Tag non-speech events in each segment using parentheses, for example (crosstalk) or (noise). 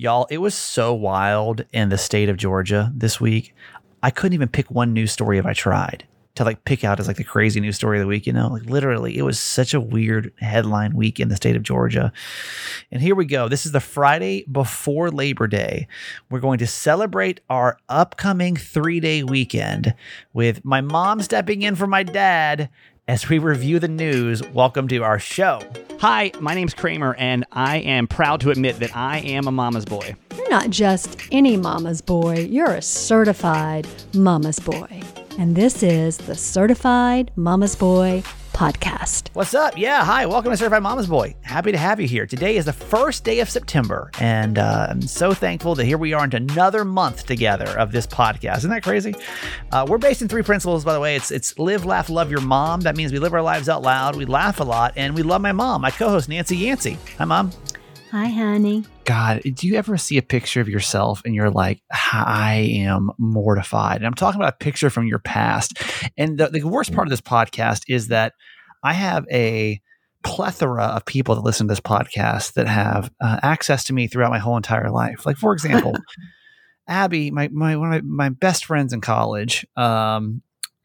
Y'all, it was so wild in the state of Georgia this week. I couldn't even pick one news story if I tried to like pick out as like the crazy news story of the week, you know? Like literally, it was such a weird headline week in the state of Georgia. And here we go. This is the Friday before Labor Day. We're going to celebrate our upcoming three day weekend with my mom stepping in for my dad as we review the news. Welcome to our show. Hi, my name's Kramer, and I am proud to admit that I am a mama's boy. You're not just any mama's boy, you're a certified mama's boy. And this is the Certified Mama's Boy podcast. What's up? Yeah, hi. Welcome to Certified Mama's Boy. Happy to have you here. Today is the first day of September, and uh, I'm so thankful that here we are into another month together of this podcast. Isn't that crazy? Uh, we're based in three principles, by the way. It's it's live, laugh, love your mom. That means we live our lives out loud, we laugh a lot, and we love my mom, my co-host Nancy Yancey. Hi, mom. Hi, honey. God, do you ever see a picture of yourself and you're like, I am mortified? And I'm talking about a picture from your past. And the, the worst part of this podcast is that I have a plethora of people that listen to this podcast that have uh, access to me throughout my whole entire life. Like, for example, (laughs) Abby, my, my, one of my, my best friends in college, um,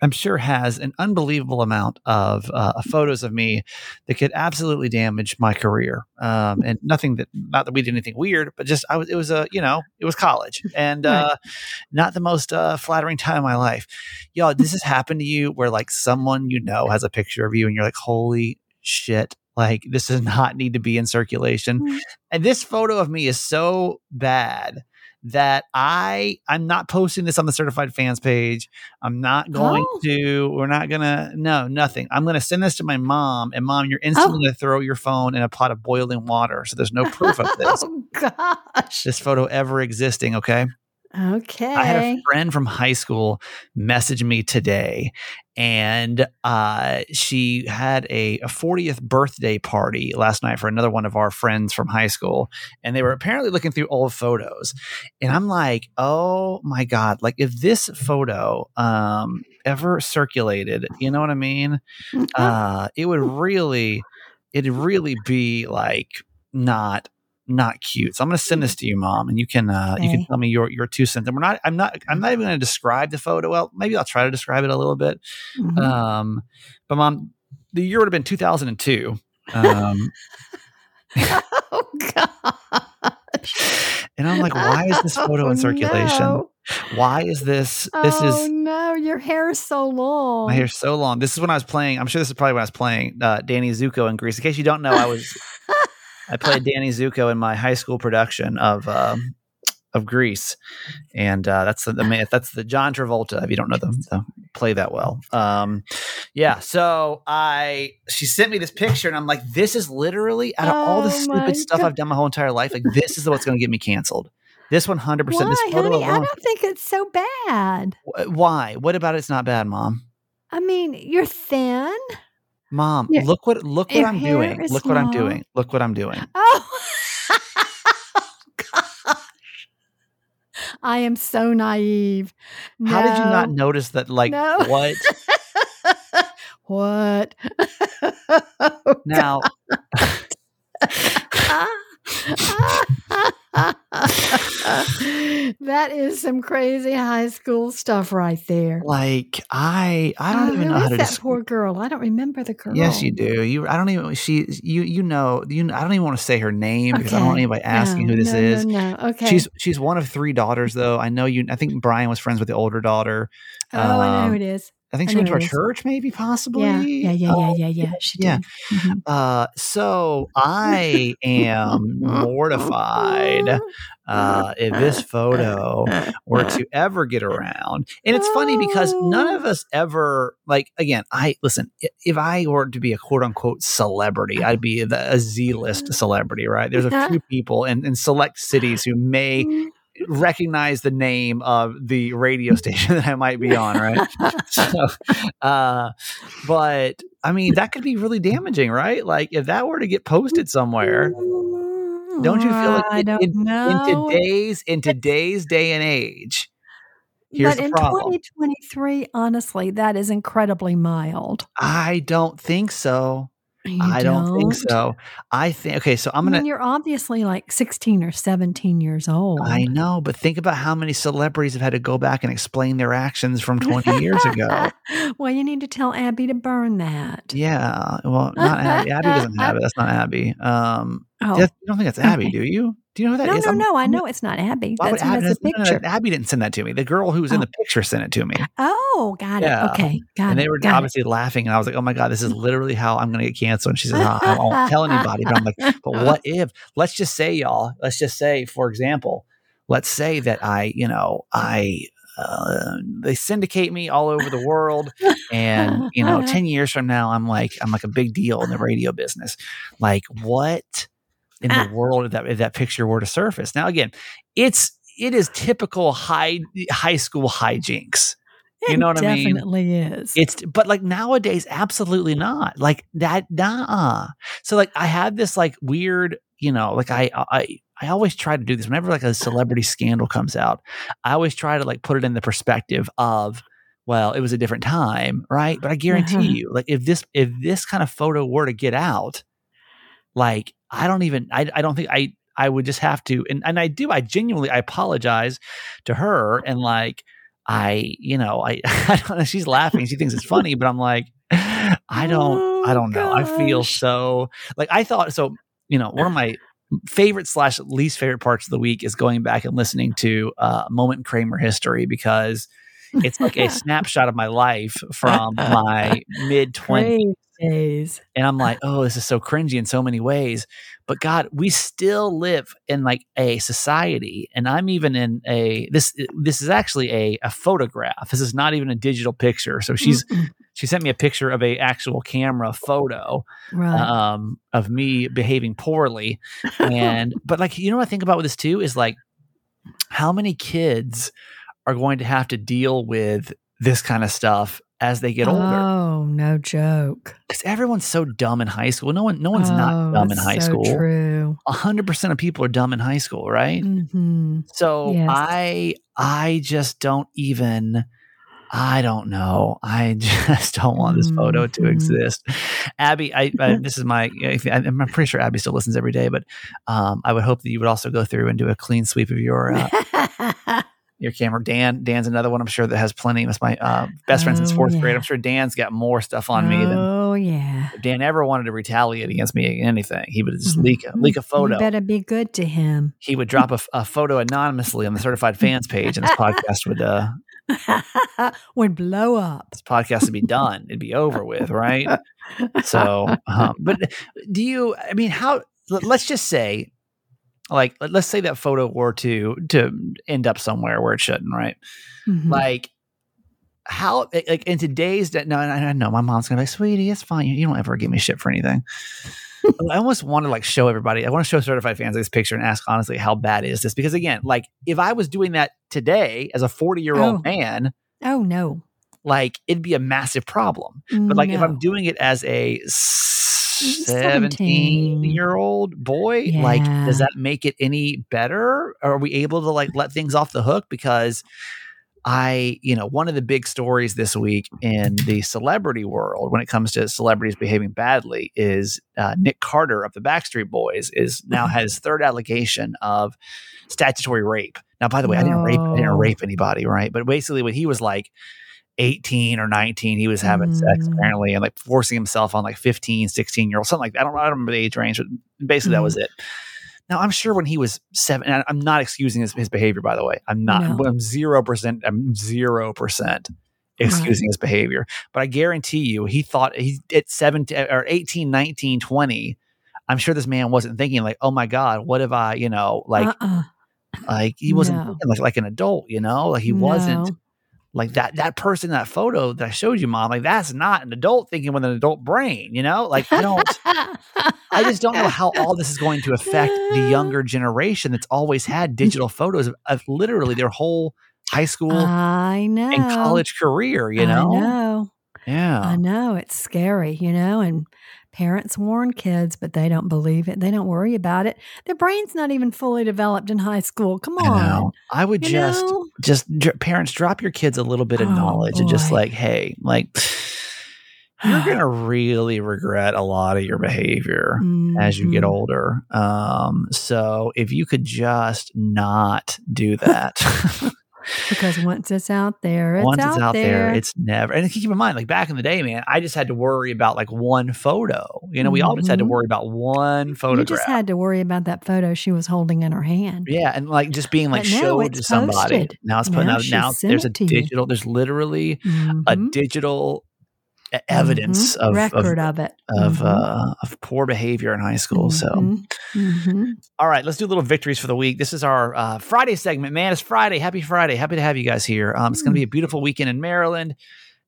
I'm sure has an unbelievable amount of uh, photos of me that could absolutely damage my career. Um, and nothing that, not that we did anything weird, but just I was, it was a, you know, it was college and uh, not the most uh, flattering time of my life. Y'all, this has happened to you where like someone you know has a picture of you and you're like, holy shit. Like this does not need to be in circulation. Mm-hmm. And this photo of me is so bad that I I'm not posting this on the certified fans page. I'm not going oh. to. We're not gonna. No, nothing. I'm gonna send this to my mom, and mom, you're oh. instantly oh. gonna throw your phone in a pot of boiling water. So there's no proof of this. (laughs) oh gosh, this photo ever existing. Okay. Okay. I had a friend from high school message me today, and uh, she had a, a 40th birthday party last night for another one of our friends from high school. And they were apparently looking through old photos. And I'm like, oh my God, like if this photo um, ever circulated, you know what I mean? Mm-hmm. Uh, it would really, it'd really be like not not cute. So I'm going to send this to you, mom, and you can uh, okay. you can tell me your your two cents. And we're not. I'm not. I'm not even going to describe the photo. Well, maybe I'll try to describe it a little bit. Mm-hmm. Um, but mom, the year would have been 2002. Um, (laughs) oh God. (laughs) And I'm like, why is this (laughs) photo oh, in circulation? No. Why is this? This oh, is no, your hair is so long. My hair's so long. This is when I was playing. I'm sure this is probably when I was playing uh, Danny Zuko in Grease. In case you don't know, I was I played (laughs) Danny Zuko in my high school production of um, of Grease, and uh, that's the, the that's the John Travolta. If you don't know the, the play that well, um, yeah. So I she sent me this picture, and I'm like, this is literally out of oh all the oh stupid stuff God. I've done my whole entire life, like this is what's going to get me canceled. This 100. percent This photo honey, alone, I don't think it's so bad. Why? What about it's not bad, Mom? I mean, you're thin. Mom, your, look what look what I'm doing. Look what I'm doing. Look what I'm doing. Oh. gosh. I am so naive. No. How did you not notice that like no. what? (laughs) what? oh, (laughs) now (laughs) ah. Ah. (laughs) that is some crazy high school stuff right there. Like I, I don't oh, even know how to. That poor girl. I don't remember the girl. Yes, you do. You, I don't even. She, you, you know, you. I don't even want to say her name okay. because I don't want anybody asking no, who this no, is. No, no, okay. She's she's one of three daughters, though. I know you. I think Brian was friends with the older daughter. Oh, um, I know who um, it is. I think she I went to our church, maybe, possibly. Yeah, yeah, yeah, oh, yeah, yeah, yeah. She yeah. Mm-hmm. Uh, so I am mortified uh, if this photo were to ever get around. And it's funny because none of us ever, like, again, I listen, if I were to be a quote unquote celebrity, I'd be the, a (laughs) Z list celebrity, right? There's a few people in, in select cities who may recognize the name of the radio (laughs) station that I might be on, right? (laughs) so, uh, but I mean, that could be really damaging, right? Like if that were to get posted somewhere, don't you feel like in, in, in, today's in today's day and age? Here's but in 2023, honestly, that is incredibly mild. I don't think so. You I don't, think so. I think okay, so I'm gonna. mean, you're obviously like 16 or 17 years old. I know, but think about how many celebrities have had to go back and explain their actions from 20 years ago. (laughs) well, you need to tell Abby to burn that. Yeah, well, not Abby. Abby doesn't have it. That's not Abby. Um, Oh, that's- you don't think that's Abby, okay. do you? Do you know who that no, is? no, I'm- no. I know it's not Abby. That's Abby, has the no, no, no, picture. Abby didn't send that to me. The girl who was in Oh. the picture sent it to me. Oh, got Yeah. it. Okay, got and it. they were got it. obviously laughing, and I was like, "Oh my god, this is literally how I'm going to get canceled." And she says, "I I (laughs) won't tell anybody." But I'm like, "But what if? Let's just say, y'all. Let's just say, for example, let's say that I, you know, I." Uh, they syndicate me all over the world and you know (laughs) 10 years from now i'm like i'm like a big deal in the radio business like what in the world if that if that picture were to surface now again it's it is typical high high school hijinks you know what I mean? Definitely is. it's but like nowadays, absolutely not. Like that, nah. So like I have this like weird, you know, like I I I always try to do this whenever like a celebrity scandal comes out. I always try to like put it in the perspective of, well, it was a different time, right? But I guarantee Uh-huh. you, like if this if this kind of photo were to get out, like I don't even I I don't think I I would just have to and and I do I genuinely I apologize to her and like I you know I (laughs) I don't know she's laughing she thinks it's funny but I'm like I don't I Oh, don't know I feel so like I thought so you know one of my favorite slash least favorite parts of the week is going back and listening to uh moment in Kramer history because it's like a (laughs) snapshot of my life from my mid 20s (laughs) Great days. and I'm like, oh, this is so cringy in so many ways. But God, we still live in like a society, and I'm even in a this. This is actually a a photograph. This is not even a digital picture. So she's she sent me a picture of a actual camera photo right. um, of me behaving poorly, (laughs) and but like you know what I think about with this too is like how many kids are going to have to deal with this kind of stuff as they get older Oh, no joke. because everyone's so dumb in high school. No one, no one's oh, not dumb in high so school. True. Hundred percent of people are dumb in high school, right? hmm So Yes. I, I just don't even. I don't know. I (laughs) just don't want this photo to Mhm. exist. Abby, I, I (laughs) this is my. if- I'm pretty sure Abby still listens every day, but um, I would hope that you would also go through and do a clean sweep of your uh, (laughs) your camera. Dan, Dan's another one. I'm sure that has plenty. That's my uh, best friend since Oh, fourth grade. I'm sure Dan's got more stuff on me than Oh yeah. if Dan ever wanted to retaliate against me anything, he would just Mhm. leak a, leak a photo. You better be good to him. He would drop a photo anonymously on the certified fans page, and this podcast would uh, (laughs) Would blow up. this podcast would be done. It'd be over with, right? So, (laughs) um, but do you? I mean, how? Let's just say, like, let- let's say that photo were to to end up somewhere where it shouldn't, right? Mhm. Like. How like in today's day? No, I know my mom's gonna be like, "Sweetie, it's fine. You, you don't ever give me shit for anything." (laughs) I almost want to like show everybody. I want to show certified fans this picture and ask honestly, how bad is this? Because again, like if I was doing that today as a 40 year old Oh. man, oh no. like it'd be a massive problem. But like if I'm doing it as a 17 17. year old boy, like does that make it any better? Are we able to like let things off the hook? Because I, you know, one of the big stories this week in the celebrity world when it comes to celebrities behaving badly is uh, Nick Carter of the Backstreet Boys is now has (laughs) third allegation of statutory rape. Now, by the way, I didn't rape, I didn't rape anybody, right? But basically, what he was like 18 or 19, he was having sex Mm. apparently and like forcing himself on like 15 16 year old something like that. I don't, I don't remember the age range, but basically that Mhm. was it. Now, I'm sure when he was seven, and I'm not excusing his, his behavior, by the way. I'm not, No. I'm 0%, I'm 0% excusing his behavior. But I guarantee you, he thought he at 17 or 18, 19, 20, I'm sure this man wasn't thinking like, oh my God, what if I, you know, like, uh-uh. like he wasn't No. like, like an adult, you know, like he wasn't No. Like that that person in that photo that I showed you, mom, like that's not an adult thinking with an adult brain, you know? Like I don't I just don't know how all this is going to affect the (laughs) younger generation that's always had mm. digital photos of, of literally their whole high school I know. and college career, you know? I know. Yeah. I know. It's scary, you know, and parents warn kids, but they don't believe it. They don't worry about it. Their brain's not even fully developed in high school. Come I on. know. I would You just know? just parents drop your kids a little bit of Oh, knowledge and just like, hey, like you're (sighs) gonna really regret a lot of your behavior as you get Mhm. older. Um, so if you could just not do that. (laughs) Because once it's out there, it's Once out it's out there. there. it's never. And keep in mind, like back in the day, man, I just had to worry about like one photo. You know, we all just had to Mhm. worry about one you photograph. just had to worry about that photo she was holding in her hand. yeah, and like just being like showed to somebody. posted. Now it's put Now now. Now there's a it you. digital. There's literally a Mhm. digital evidence Mhm. of record of, of, it of, Mhm. uh, of poor behavior in high school. So. Mhm. Mhm. All right, let's do little victories for the week. This is our uh, Friday segment. Man, it's Friday. Happy Friday. Happy to have you guys here. Um, it's going to be a beautiful weekend in Maryland.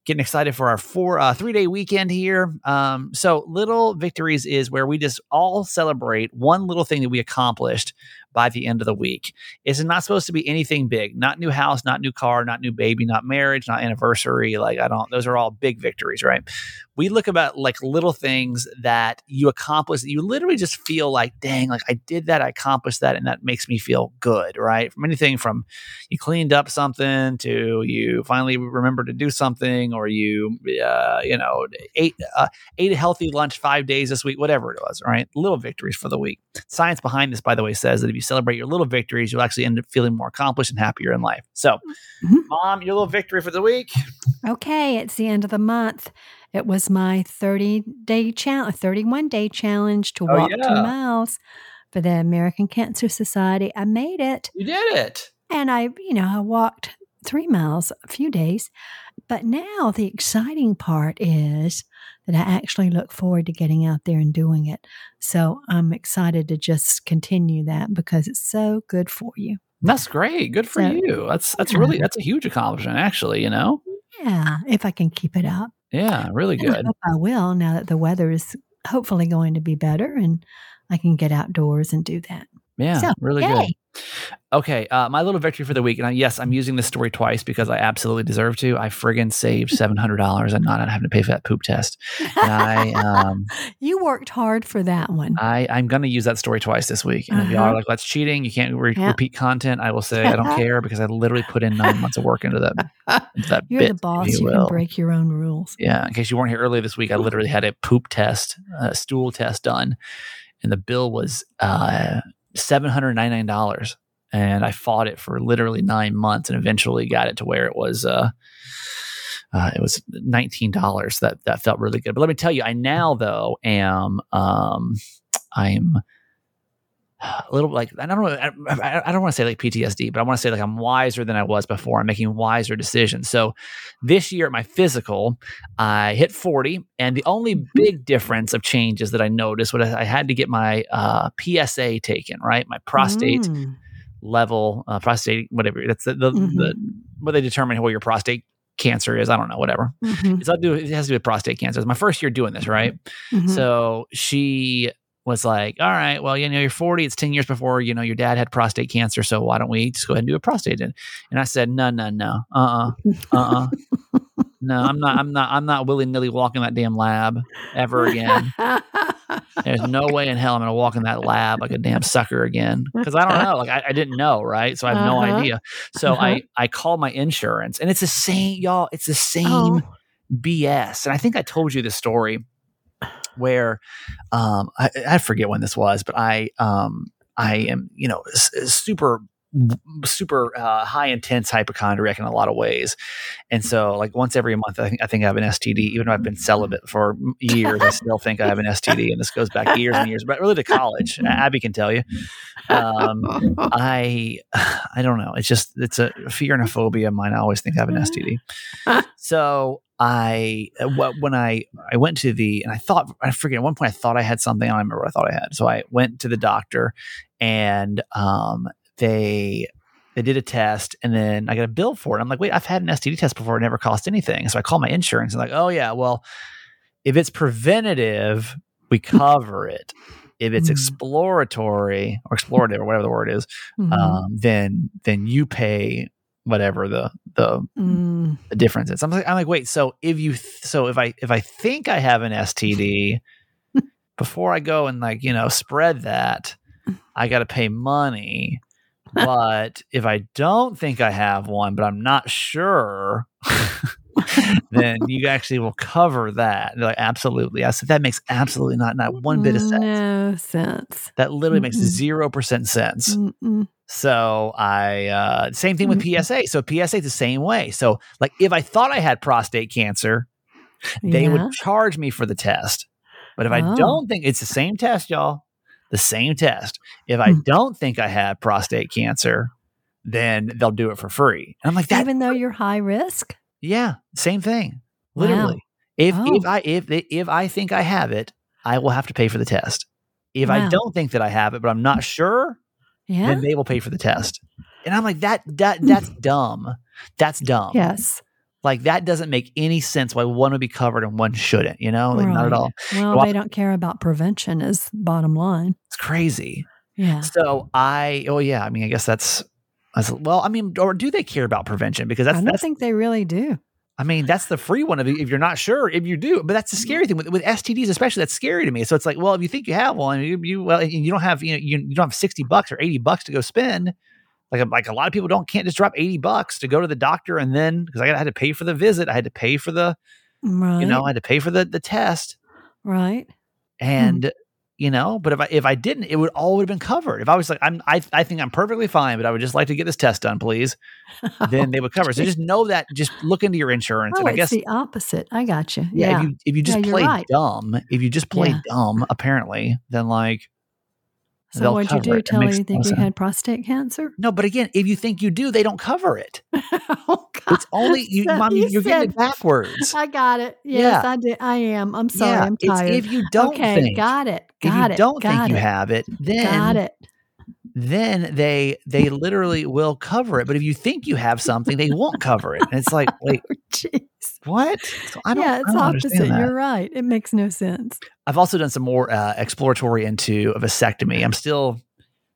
Getting excited for our four uh, three day weekend here. Um, so little victories is where we just all celebrate one little thing that we accomplished by the end of the week. It's not supposed to be anything big. Not new house, not new car, not new baby, not marriage, not anniversary. Like I don't. Those are all big victories, right? We look about like little things that you accomplish that you literally just feel like, dang, like I did that, I accomplished that, and that makes me feel good, right? From anything from you cleaned up something to you finally remember to do something, or you, uh, you know, ate uh, ate a healthy lunch five days this week, whatever it was, right? Little victories for the week. Science behind this, by the way, says that if you celebrate your little victories, you'll actually end up feeling more accomplished and happier in life. So, Mhm. mom, your little victory for the week. Okay, it's the end of the month. It was my 30 day challenge, 31 day challenge to Oh, walk yeah. two miles for the American Cancer Society. I made it. You did it. And I, you know, I walked three miles a few days. But now the exciting part is that I actually look forward to getting out there and doing it. So I'm excited to just continue that because it's so good for you. That's great. Good for So- you. That's that's Yeah. really that's a huge accomplishment, actually. You know. Yeah, if I can keep it up. Yeah, really I good. hope I will now that the weather is hopefully going to be better and I can get outdoors and do that. Yeah, So, really yay. good. Okay, uh, my little victory for the week, and I, yes, I'm using this story twice because I absolutely deserve to. I friggin' saved (laughs) seven hundred dollars and not having to pay for that poop test. And I, um, (laughs) you worked hard for that one. I, I'm going to use that story twice this week. And if y'all Uh-huh. are like, "That's cheating," you can't re- Yeah. repeat content. I will say I don't (laughs) care because I literally put in nine months of work into that. Into that You're bit, the boss. you You, can break your own rules. Yeah, in case you weren't here earlier this week, I literally had a poop test, a stool test done, and the bill was uh, seven hundred ninety nine dollars, and I fought it for literally nine months, and eventually got it to where it was. Uh, uh, it was nineteen dollars. That that felt really good. But let me tell you, I now though am um, I'm a little like I don't know. I, I don't want to say like PTSD, but I want to say like I'm wiser than I was before. I'm making wiser decisions. So this year at my physical, I hit 40, and the only big difference of changes that I noticed was I had to get my uh, PSA taken, right? My prostate Mm. level, uh, prostate whatever. That's the, the, Mhm. the what they determine what your prostate cancer is. I don't know, whatever. Mhm. It's all do. It has to do with prostate cancer. It's my first year doing this, right? Mhm. So she was like, "All right, well, you know, you're 40. It's 10 years before you know your dad had prostate cancer. So why don't we just go ahead and do a prostate?" And, and I said, "No, no, no, uh, uh-uh, uh, no, I'm not, I'm not, I'm not willy nilly walking that damn lab ever again. There's no way in hell I'm going to walk in that lab like a damn sucker again because I don't know. Like I, I didn't know, right? So I have no Uh-huh. idea. So Uh-huh. I I called my insurance, and it's the same, y'all. It's the same Oh. BS. And I think I told you the story where um, I, I forget when this was, but I um, I am you know s- super super uh, high intense hypochondriac in a lot of ways, and so like once every month I think I think I have an STD. Even though I've been celibate for years, I still think I have an STD, and this goes back years and years, but really to college. (laughs) Abby can tell you. Um, I (sighs) I don't know. It's just it's a fear and a phobia of mine. I always think I have an STD. (laughs) So I uh, when I I went to the and I thought I forget at one point I thought I had something. I don't remember what I thought I had. So I went to the doctor and um they they did a test and then I got a bill for it. I'm like, wait, I've had an STD test before. It never cost anything. So I call my insurance and like, oh yeah, well, if it's preventative, we cover it. If it's Mm. exploratory or explorative or whatever the word is, Mhm. um, then then you pay whatever the the Mm. the difference is. I'm like, I'm like, wait, so if you, th- so if I, if I think I have an STD, (laughs) before I go and like, you know, spread that, I got to pay money. But if I don't think I have one, but I'm not sure, (laughs) then you actually will cover that. They're like, absolutely. I said that makes absolutely not not one bit of sense. No sense. That literally makes Mm-mm. zero percent sense. Mm-mm. So I uh same thing with PSA. So PSA the same way. So like if I thought I had prostate cancer, they yeah. would charge me for the test. But if I Oh. don't think it's the same test, y'all, the same test. If I Hmm. don't think I have prostate cancer, then they'll do it for free. And I'm like that. Even though you're high risk. yeah, same thing. Wow. Literally, if Oh. if I if if I think I have it, I will have to pay for the test. If I don't think that I have it, but I'm not sure, Yeah. then they will pay for the test. And I'm like that that that's (laughs) dumb. That's dumb. yes. Like that doesn't make any sense why one would be covered and one shouldn't, you know? Like not at all. Well, they don't care about prevention. Is bottom line. It's crazy. Yeah. So I oh yeah, I mean I guess that's I said, well, I mean, or do they care about prevention? Because I don't that's think they really do. I mean, that's the free one if, if you're not sure, if you do. But that's the scary thing with, with STDs, especially. That's scary to me. So it's like, well, if you think you have one, you, you well, you don't have you know you, you don't have sixty bucks or eighty bucks to go spend. Like like a lot of people don't can't just drop eighty bucks to go to the doctor and then because I had to pay for the visit, I had to pay for the Right. you know I had to pay for the the test right. Hmm. and you know but if I if I didn't, it would all would have been covered. If I was like I'm I I think I'm perfectly fine, but I would just like to get this test done, please. Then they would cover. So just know that. Just look into your insurance, oh, and I it's guess the opposite. I got you. yeah, Yeah. if you if you just Yeah, play right. dumb, if you just play Yeah. dumb, apparently, then like so what'd you do? Tell her you think you had prostate cancer? no. But again, if you think you do, they don't cover it. (laughs) oh God. It's only you, So mom. you You're getting it backwards. I got it. Yes, Yeah. I did. I am. I'm sorry. yeah, I'm it's tired. if you don't okay, think, got it. if Got you it. don't got think it. you have it, then got it. Then they they literally will cover it. But if you think you have something, they won't cover it. And it's like, (laughs) wait, Oh, what? So I don't. Yeah, it's don't opposite. You're right. It makes no sense. I've also done some more uh, exploratory into a vasectomy. I'm still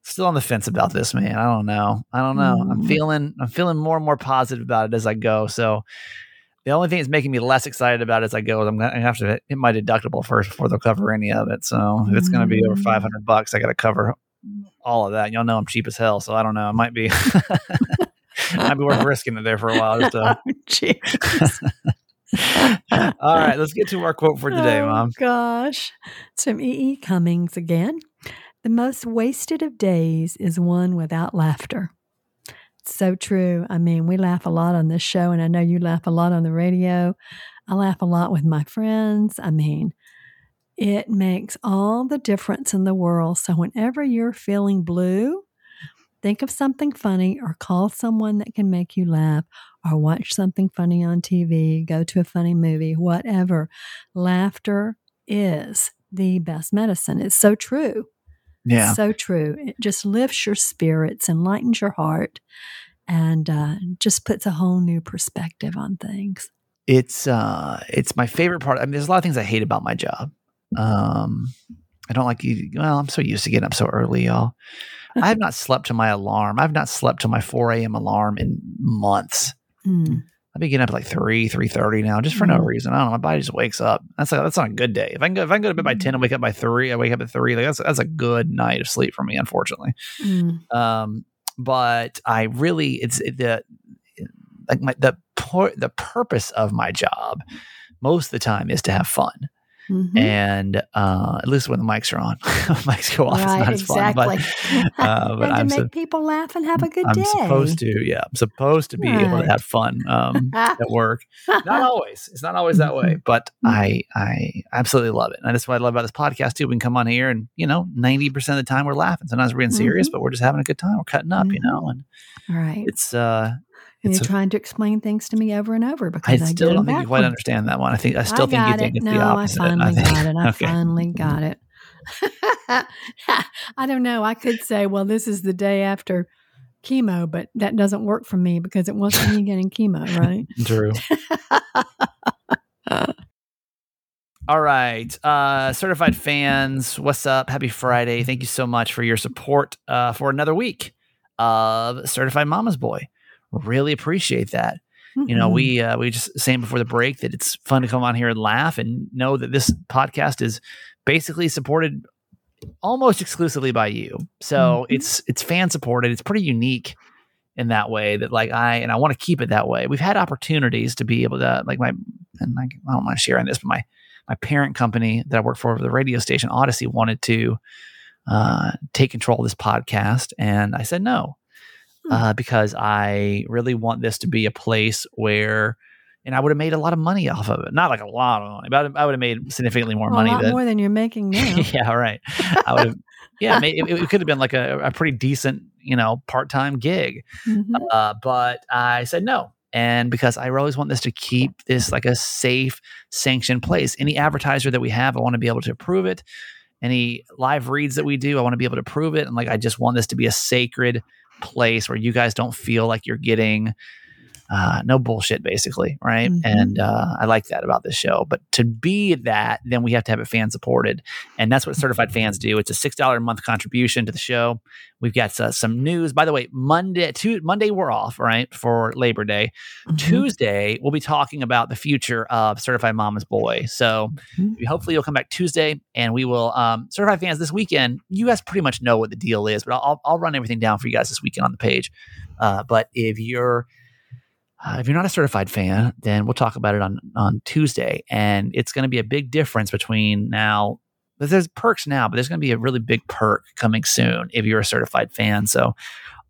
still on the fence about this, man. I don't know. I don't know. I'm Mm. feeling I'm feeling more and more positive about it as I go. So the only thing that's making me less excited about it as I go is I'm gonna have to hit my deductible first before they'll cover any of it. So if it's gonna be over Mm. 500 bucks, I got to cover all of that. Y'all know I'm cheap as hell, so I don't know. It might be (laughs) might be worth risking it there for a while. Just uh, (laughs) to, Oh, (laughs) all right, let's get to our quote for today, oh, Mom. Gosh. It's from E. E. Cummings again. The most wasted of days is one without laughter. It's so true. I mean, we laugh a lot on this show, and I know you laugh a lot on the radio. I laugh a lot with my friends. I mean, it makes all the difference in the world. So, whenever you're feeling blue, think of something funny or call someone that can make you laugh or watch something funny on TV, go to a funny movie, whatever. Laughter is the best medicine. It's so true. Yeah. So true. It just lifts your spirits, enlightens your heart, and uh, just puts a whole new perspective on things. it's uh it's my favorite part. I mean, there's a lot of things I hate about my job. Um I don't like you well, I'm so used to getting up so early, y'all. I have not slept to my alarm. I've not slept to my 4 a.m. alarm in months. Mm. I've been getting up at like three, three thirty now, just for no Mhm. reason. I don't know. My body just wakes up. That's like that's not a good day. If I can go, if I can go to bed by ten and wake up by three, I wake up at three. Like that's that's a good night of sleep for me, unfortunately. Mm. Um, but I really, it's the like my the por- the purpose of my job most of the time is to have fun, Mhm. and uh, at least when the mics are on, (laughs) mics go off. it's Right, not as fun, but exactly. (laughs) uh, (laughs) but I'm make so- people laugh and have a good day. I'm supposed to, yeah, I'm supposed to be able to have fun um, at work. Not always. It's not always that way, but I I absolutely love it. And that's what I love about this podcast too. We can come on here and you know, ninety percent of the time we're laughing. Sometimes we're being serious, Mm-hmm. but we're just having a good time. We're cutting up, you Mhm. know, and right. it's uh it's you're a- trying to explain things to me over and over because I, still get don't think you quite understand that one. I think I still I think you think it. it's no, the opposite. I finally think- got it. (laughs) I okay. finally got it. (laughs) I don't know. I could say, well, this is the day after chemo, but that doesn't work for me because it wasn't me getting chemo, right? (laughs) True. All right. Uh, certified fans, what's up? Happy Friday. Thank you so much for your support uh, for another week of Certified Mama's Boy. Really appreciate that. You know, we uh, we just saying before the break that it's fun to come on here and laugh and know that this podcast is basically supported almost exclusively by you. So Mhm. it's it's fan supported. It's pretty unique in that way that like I and I want to keep it that way. We've had opportunities to be able to like my and I, I don't mind sharing this, but my my parent company that I work for, over the radio station Audacy, wanted to uh, take control of this podcast, and I said no Hmm. uh, because I really want this to be a place where. And I would have made a lot of money off of it. Not like a lot of money, but I would have made significantly more Well, money a lot than more than you're making (laughs) now. yeah, right. I would have. Yeah, it, it could have been like a, a pretty decent, you know, part-time gig. Mhm. Uh, but I said no. And because I always want this to keep this like a safe, sanctioned place. Any advertiser that we have, I want to be able to approve it. Any live reads that we do, I want to be able to prove it. And like, I just want this to be a sacred place where you guys don't feel like you're getting uh, no bullshit, basically, right? Mhm. And uh, I like that about this show. But to be that, then we have to have it fan supported, and that's what certified fans do. It's a six dollar a month contribution to the show. We've got uh, some news. By the way, Monday, Monday we're off, right, for Labor Day. Mhm. Tuesday we'll be talking about the future of Certified Mama's Boy. So Mhm. hopefully you'll come back Tuesday, and we will um, Certified fans this weekend. You guys pretty much know what the deal is, but I'll I'll run everything down for you guys this weekend on the page. Uh, but if you're uh, if you're not a certified fan, then we'll talk about it on on Tuesday, and it's going to be a big difference between now. There's perks now, but there's going to be a really big perk coming soon if you're a certified fan. So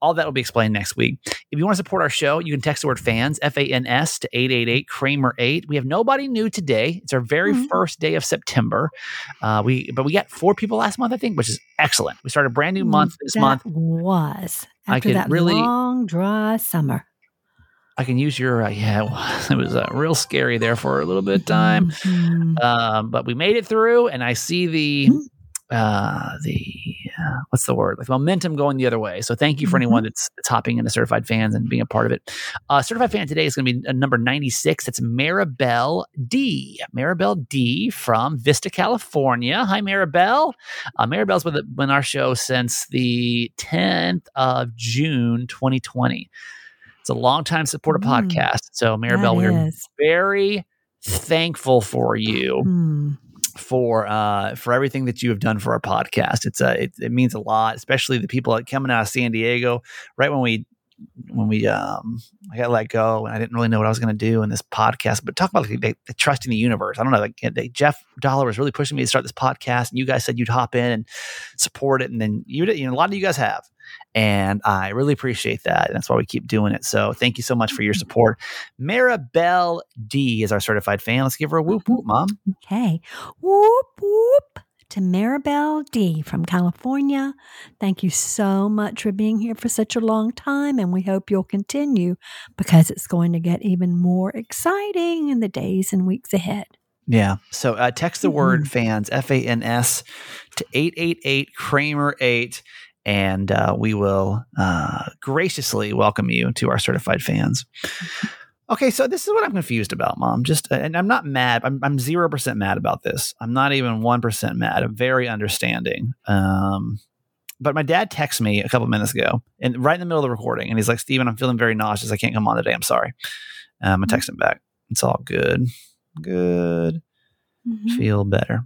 all that will be explained next week. If you want to support our show, you can text the word fans, F A N S, to 888 Kramer 8. We have nobody new today. It's our very Mhm. first day of September. Uh, we But we got four people last month, I think, which is excellent. We started a brand new month this that month. was I after could that really- long dry summer. I can use your, uh, (laughs) yeah, it was, uh, real scary there for a little bit of time. Mhm. Um, but we made it through, and I see the Mhm. uh, the uh, what's the word like momentum going the other way. So thank you for Mm-hmm. anyone that's, that's hopping into certified fans and being a part of it. Uh, certified fan today is going to be uh, number ninety six. It's Maribel D. Maribel D. from Vista, California. Hi, Maribel. Uh, Maribel's been on our show since the tenth of June, twenty twenty. It's a long time supporter Mm. podcast. So Maribel, we're very thankful for you Hmm. for uh for everything that you have done for our podcast. It's uh it, it means a lot, especially the people that coming out of San Diego right when we when we um I got let go and I didn't really know what I was going to do in this podcast. But talk about like they trust in the universe. I don't know. Like they, Jeff Dollar was really pushing me to start this podcast, and you guys said you'd hop in and support it, and then you did. You know, a lot of you guys have, and I really appreciate that. And that's why we keep doing it. So thank you so much for your support. Maribel D is our certified fan. Let's give her a whoop whoop, mom. Okay. Whoop, whoop to Maribel D from California. Thank you so much for being here for such a long time, and we hope you'll continue because it's going to get even more exciting in the days and weeks ahead. Yeah. So uh, text the word Mhm. fans, F A N S, to 888 Kramer 8, and uh, we will uh, graciously welcome you to our certified fans. Okay, so this is what I'm confused about, Mom. Just, uh, and I'm not mad. I'm, I'm 0% mad about this. I'm not even 1% mad. I'm very understanding. Um, but my dad texted me a couple minutes ago, and right in the middle of the recording, and he's like, Steven, I'm feeling very nauseous. I can't come on today. I'm sorry. Um, I text him back. It's all good. Good Mhm. feel better.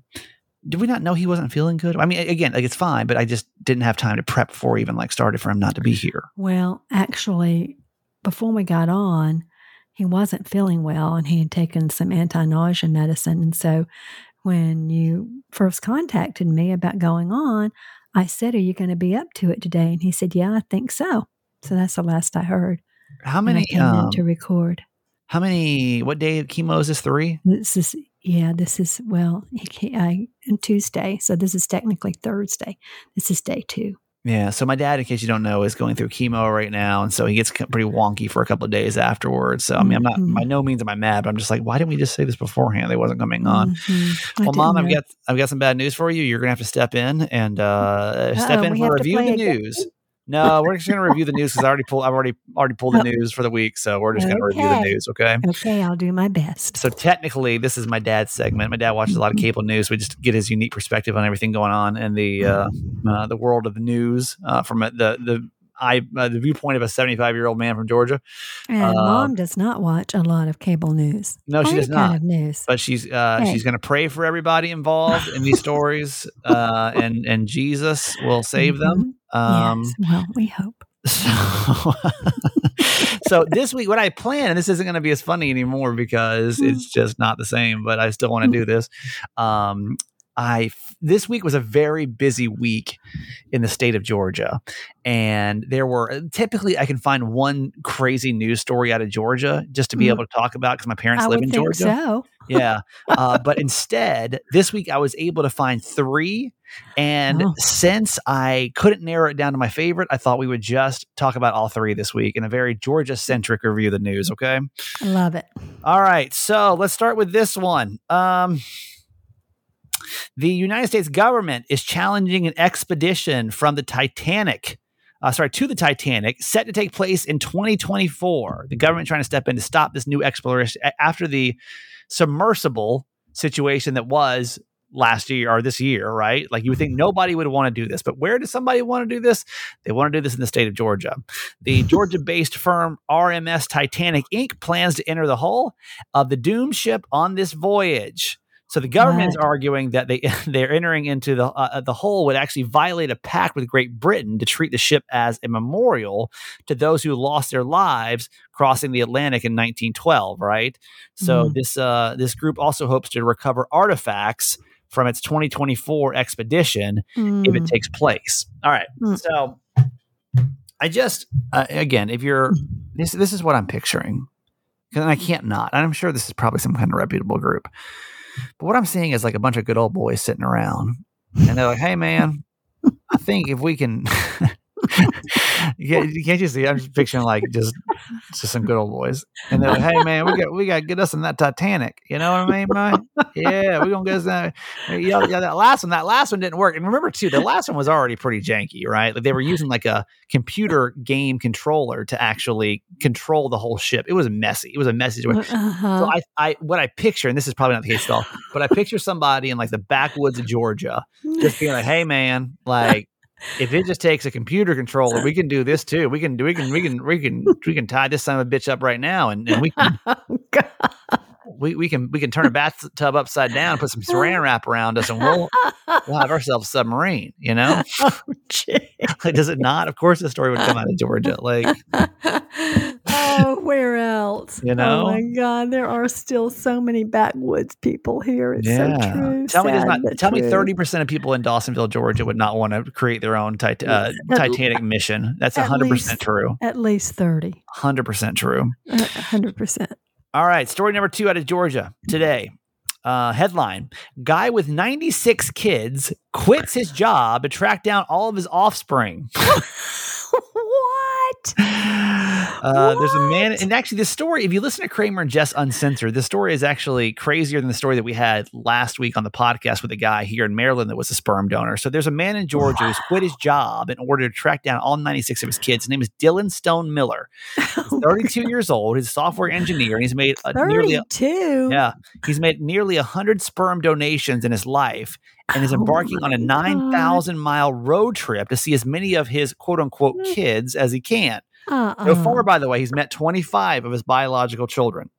Did we not know he wasn't feeling good? I mean, again, like it's fine, but I just didn't have time to prep before even like started for him not to be here. Well, actually, before we got on, he wasn't feeling well and he had taken some anti nausea medicine. And so when you first contacted me about going on, I said, Are you going to be up to it today? And he said, Yeah, I think so. So that's the last I heard. How when I many? came Um, in to record. how many? What day of chemo is this? Three. This is, yeah, this is, well, I, Tuesday. So this is technically Thursday. This is day two. Yeah. So my dad, in case you don't know, is going through chemo right now, and so he gets pretty wonky for a couple of days afterwards. So I mean, I'm not Mhm. by no means am I mad, but I'm just like, why didn't we just say this beforehand? They wasn't coming on. Mhm. Well, mom, I've got I've got some bad news for you. You're gonna have to step in and uh, step in we for a review of the news. No, we're just gonna review the news because I already pulled I've already already pulled the Oh. news for the week, so we're just gonna review the news. Okay. Okay, I'll do my best. So technically, this is my dad's segment. My dad watches a lot of Mhm. cable news. We just get his unique perspective on everything going on in the uh, uh, the world of the news uh, from the the I uh, the viewpoint of a 75 year old man from Georgia. And Uh, mom does not watch a lot of cable news. No, she Any does kind not. of news. But she's uh, Hey. she's going to pray for everybody involved in these stories, (laughs) uh, and and Jesus will save them. Mhm. Um, yes. Well, we hope. (laughs) So, so this week, what I plan, and this isn't going to be as funny anymore because it's just not the same, but I still want to do this. Um, I this week was a very busy week in the state of Georgia, and there were typically I can find one crazy news story out of Georgia just to be Mm. able to talk about because my parents I live in think Georgia. so. Yeah, uh, (laughs) but instead this week I was able to find three, and Oh. since I couldn't narrow it down to my favorite, I thought we would just talk about all three this week in a very Georgia centric review of the news. Okay. I love it. All right, so let's start with this one. Um, the United States government is challenging an expedition from the Titanic. Uh, sorry, to the Titanic, set to take place in 2024. The government trying to step in to stop this new exploration after the submersible situation that was last year or this year, right? Like you would think nobody would want to do this, but where does somebody want to do this? They want to do this in the state of Georgia. The (laughs) Georgia based firm RMS Titanic Inc. plans to enter the hull of the doomed ship on this voyage. So the government's arguing that they (laughs) they're entering into the uh, the hull would actually violate a pact with Great Britain to treat the ship as a memorial to those who lost their lives crossing the Atlantic in 1912. Right. So Mhm. this uh, this group also hopes to recover artifacts from its 2024 expedition if it Mm. takes place. All right. Mm. So I just uh, again, if you're this, this is what I'm picturing, and I can't not. And I'm sure this is probably some kind of reputable group. But what I'm seeing is like a bunch of good old boys sitting around, and they're like, "Hey, man, I think if we can." (laughs) (laughs) Yeah, you can't you see? I'm just picturing like just just some good old boys, and they're like, "Hey man, we got we got to get us in that Titanic." You know what I mean, man? Yeah, we gonna get us that. Yeah, yeah, that last one, that last one didn't work. And remember too, the last one was already pretty janky, right? Like they were using like a computer game controller to actually control the whole ship. It was messy. It was a messy situation. Uh-huh. So I, I, what I picture, and this is probably not the case at all, but I picture somebody in like the backwoods of Georgia, just being like, "Hey, man, like." If it just takes a computer controller, we can do this too. We can do. We can. We can. We can. We can (laughs) tie this son of a bitch up right now, and, and we can. (laughs) Oh, God. We, we can. We can turn a bathtub upside down, put some saran wrap around us, and we'll we'll have ourselves a submarine. You know, (laughs) oh, like, does it not? Of course, the story would come out of Georgia. Like, oh, where else? You know? Oh my God, there are still so many backwoods people here. It's so true. Tell me, not. Tell me, thirty percent of people in Dawsonville, Georgia, would not want to create their own tit- uh, Titanic mission. That's at hundred percent true. At least thirty. Hundred percent true. Hundred percent. All right, story number two out of Georgia today. Uh, headline: Guy with 96 kids quits his job to track down all of his offspring. (laughs) (laughs) Uh, there's a man, and actually, this story, if you listen to Kramer and Jess Uncensored, this story is actually crazier than the story that we had last week on the podcast with a guy here in Maryland that was a sperm donor. So there's a man in Georgia who's quit his job in order to track down all 96 of his kids. His name is Dylan Stone Miller. He's (laughs) 32 years old. He's a software engineer, and he's made a, nearly a, yeah, he's made nearly 100 sperm donations in his life and is Oh embarking on a 9,000 mile road trip to see as many of his quote unquote Mm. kids as he can. Uh-uh. So far, by the way, he's met 25 of his biological children.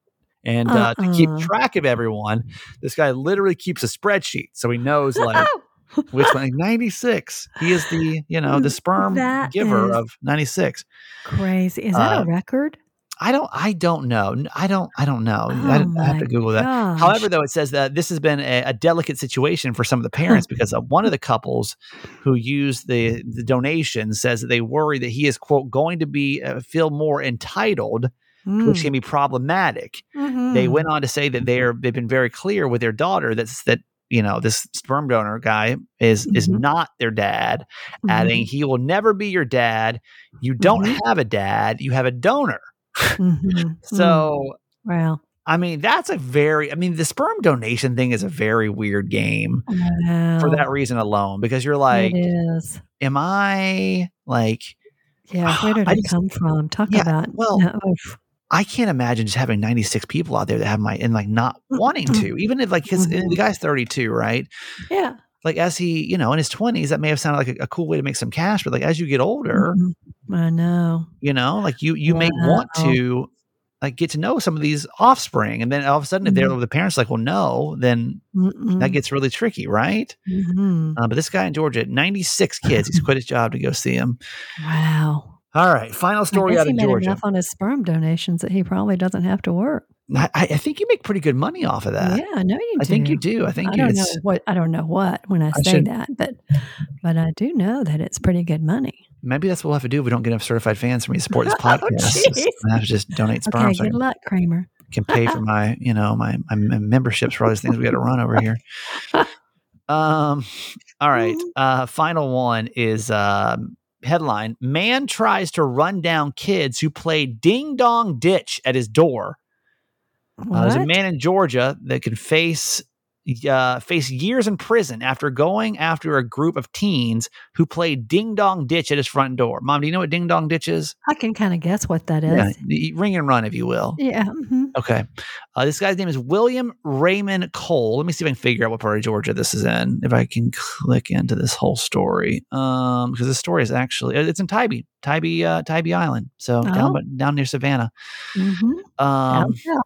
And uh, to keep Uh-uh. track of everyone, this guy literally keeps a spreadsheet. So he knows like (laughs) which one, like 96. He is the, you know, the sperm That giver of 96. Crazy. Is that Uh, a record? I don't, I don't know. I don't, I don't know. I, Oh I have to Google that. Gosh. However, though, it says that this has been a, a delicate situation for some of the parents because uh, one of the couples who used the the donation says that they worry that he is quote going to be uh, feel more entitled, which Mm. can be problematic. They Mhm. went on to say that they're they've been very clear with their daughter that's that you know this sperm donor guy is is Mhm. not their dad, adding he will never be your dad. You don't Mhm. have a dad, you have a donor. Mhm. (laughs) Mhm. So. wow. I mean, that's a very, I mean, the sperm donation thing is a very weird game Wow. for that reason alone, because you're like, am I like, Yeah. Where (sighs) did I it just- come from? Talk Yeah, about well, no. I can't imagine just having 96 people out there that have my, and like not wanting to, even if like, because Mhm. the guy's 32, right? yeah. Like, as he, you know, in his 20s, that may have sounded like a, a cool way to make some cash, but like, as you get older, Mhm. I know. you know, like you, you may want to, like, get to know some of these offspring. And then all of a sudden, if they're Mhm. the parents, like, well, no, then Mm-mm. that gets really tricky, right? Mhm. Uh, but this guy in Georgia, 96 kids, he's quit his job to go see him. Wow. All right, final story out he of made Georgia. enough on his sperm donations that he probably doesn't have to work. I, I think you make pretty good money off of that. yeah, I know you do. I think you do. I think I you. don't know what I don't know what when I I say should- that, but but I do know that it's pretty good money. maybe that's what we'll have to do if we don't get enough certified fans for me to support this (laughs) Oh, podcast. jeez. I have to just donate sperm Okay, so good can, luck, Kramer. can pay for my, you know, my, my memberships for all these things we got to run over here. Um, all right. (laughs) Uh, final one is um, headline: Man tries to run down kids who play ding dong ditch at his door. Uh, there's a man in Georgia that can face uh, face years in prison after going after a group of teens who played ding dong ditch at his front door. Mom, do you know what ding dong ditch is? I can kind of guess what that is. Yeah, ring and run, if you will. Yeah. mhm. Okay. Uh, this guy's name is William Raymond Cole. Let me see if I can figure out what part of Georgia this is in. If I can click into this whole story, um, because the story is actually it's in Tybee, Tybee, uh, Tybee Island, so down Oh. but down near Savannah. Mhm. Um, Down south.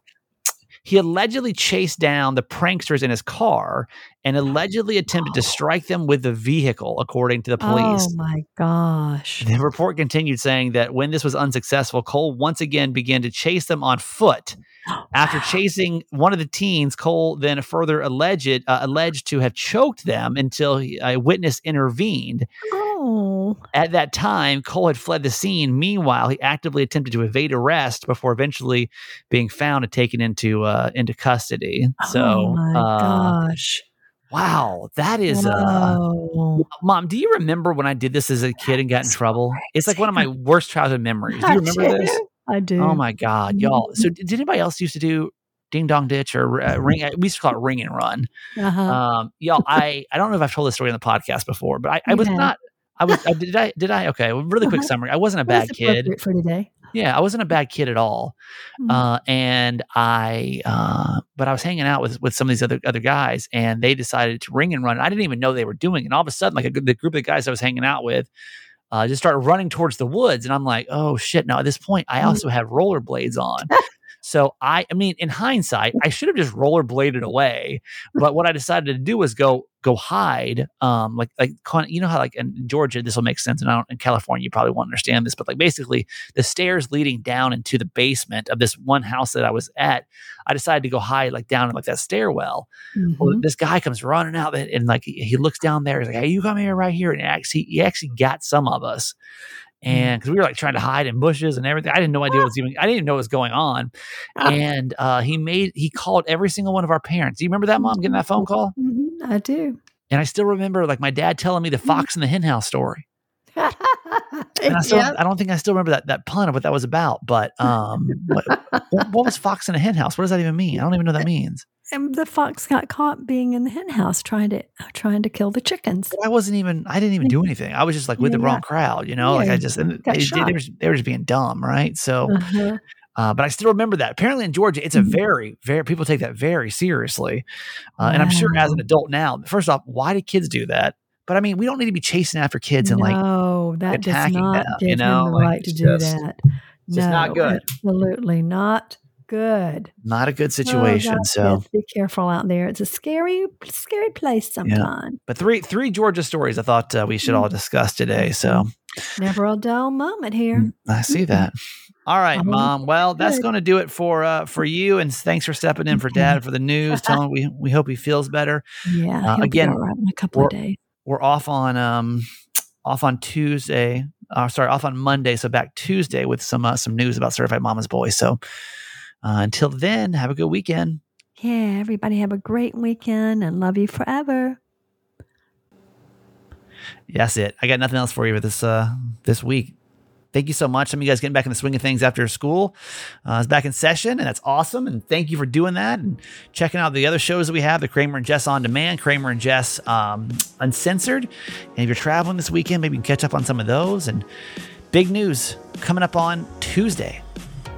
He allegedly chased down the pranksters in his car and allegedly attempted to strike them with the vehicle, according to the police. Oh my gosh. The report continued saying that when this was unsuccessful, Cole once again began to chase them on foot. (gasps) After chasing one of the teens, Cole then further alleged uh, alleged to have choked them until he, a witness intervened. At that time, Cole had fled the scene. Meanwhile, he actively attempted to evade arrest before eventually being found and taken into uh, into custody. So, oh my uh, gosh. wow, that is. Uh, Mom, do you remember when I did this as a kid and got in trouble? It's like one of my worst childhood memories. Do you remember this? I do. Oh my God, y'all. So did, anybody else used to do ding dong ditch or uh, ring? We used to call it ring and run. Uh-huh. Um, y'all, I I don't know if I've told this story on the podcast before, but I, I was have. not. I was. I, did I? Did I? Okay. well, Really quick Uh-huh. summary. I wasn't a bad that's kid. for today. Yeah, I wasn't a bad kid at all. Mhm. Uh, and I, uh, but I was hanging out with with some of these other other guys, and they decided to ring and run. I didn't even know they were doing it. And all of a sudden, like a, the group of guys I was hanging out with, uh, just started running towards the woods, and I'm like, oh shit! Now at this point, I Mm. also have rollerblades on. (laughs) So I, I mean, in hindsight, I should have just rollerbladed away. But what I decided to do was go go hide. Um, like like you know how like in Georgia this will make sense, and I don't, in California you probably won't understand this, but like basically the stairs leading down into the basement of this one house that I was at, I decided to go hide like down in like that stairwell. Well, Mhm. this guy comes running out and, and like he, he looks down there. He's like, "Hey, you come here right here!" And he actually he actually got some of us. And because we were like trying to hide in bushes and everything, I didn't know idea what was even. I didn't even know what was going on. Ah. And uh, he made he called every single one of our parents. Do you remember that mom getting that phone call? Mhm, I do. And I still remember like my dad telling me the fox and the hen house story. (laughs) And I still Yep. I don't think I still remember that that pun of what that was about. But um, what, what, (laughs) what was fox in a hen house? What does that even mean? I don't even know what that means. And the fox got caught being in the hen house trying to trying to kill the chickens. But I wasn't even. I didn't even do anything. I was just like with the Yeah. wrong crowd, you know. like I just and they, they, were they were just being dumb, right? So, Uh-huh. uh, but I still remember that. Apparently, in Georgia, it's a Mhm. very very people take that very seriously, uh, and I'm sure as an adult now. First off, why do kids do that? But I mean, we don't need to be chasing after kids and like no, that does attacking not them, give you know, the like, right to do just- that. it's just not good. Absolutely not good. not a good Oh, situation. God, so, be careful out there. It's a scary, scary place sometimes. but three three Georgia stories I thought uh, we should all discuss today. So Never a dull moment here. I see that. All right, mom. Well, that's going to do it for uh, for you, and thanks for stepping in for (laughs) dad for the news. Tell him we we hope he feels better. Yeah, Uh, again, right in a couple of days. We're off on um off on Tuesday. Uh, sorry, off on Monday. So back Tuesday with some uh, some news about Certified Mama's Boy. So uh, until then, have a good weekend. Yeah, everybody have a great weekend and love you forever. That's it. I got nothing else for you for this uh this week. Thank you so much. Some of you guys getting back in the swing of things after school. Uh, it's back in session, and that's awesome. And thank you for doing that and checking out the other shows that we have: the Kramer and Jess on demand, Kramer and Jess um, uncensored. And if you're traveling this weekend, maybe you can catch up on some of those. And big news coming up on Tuesday.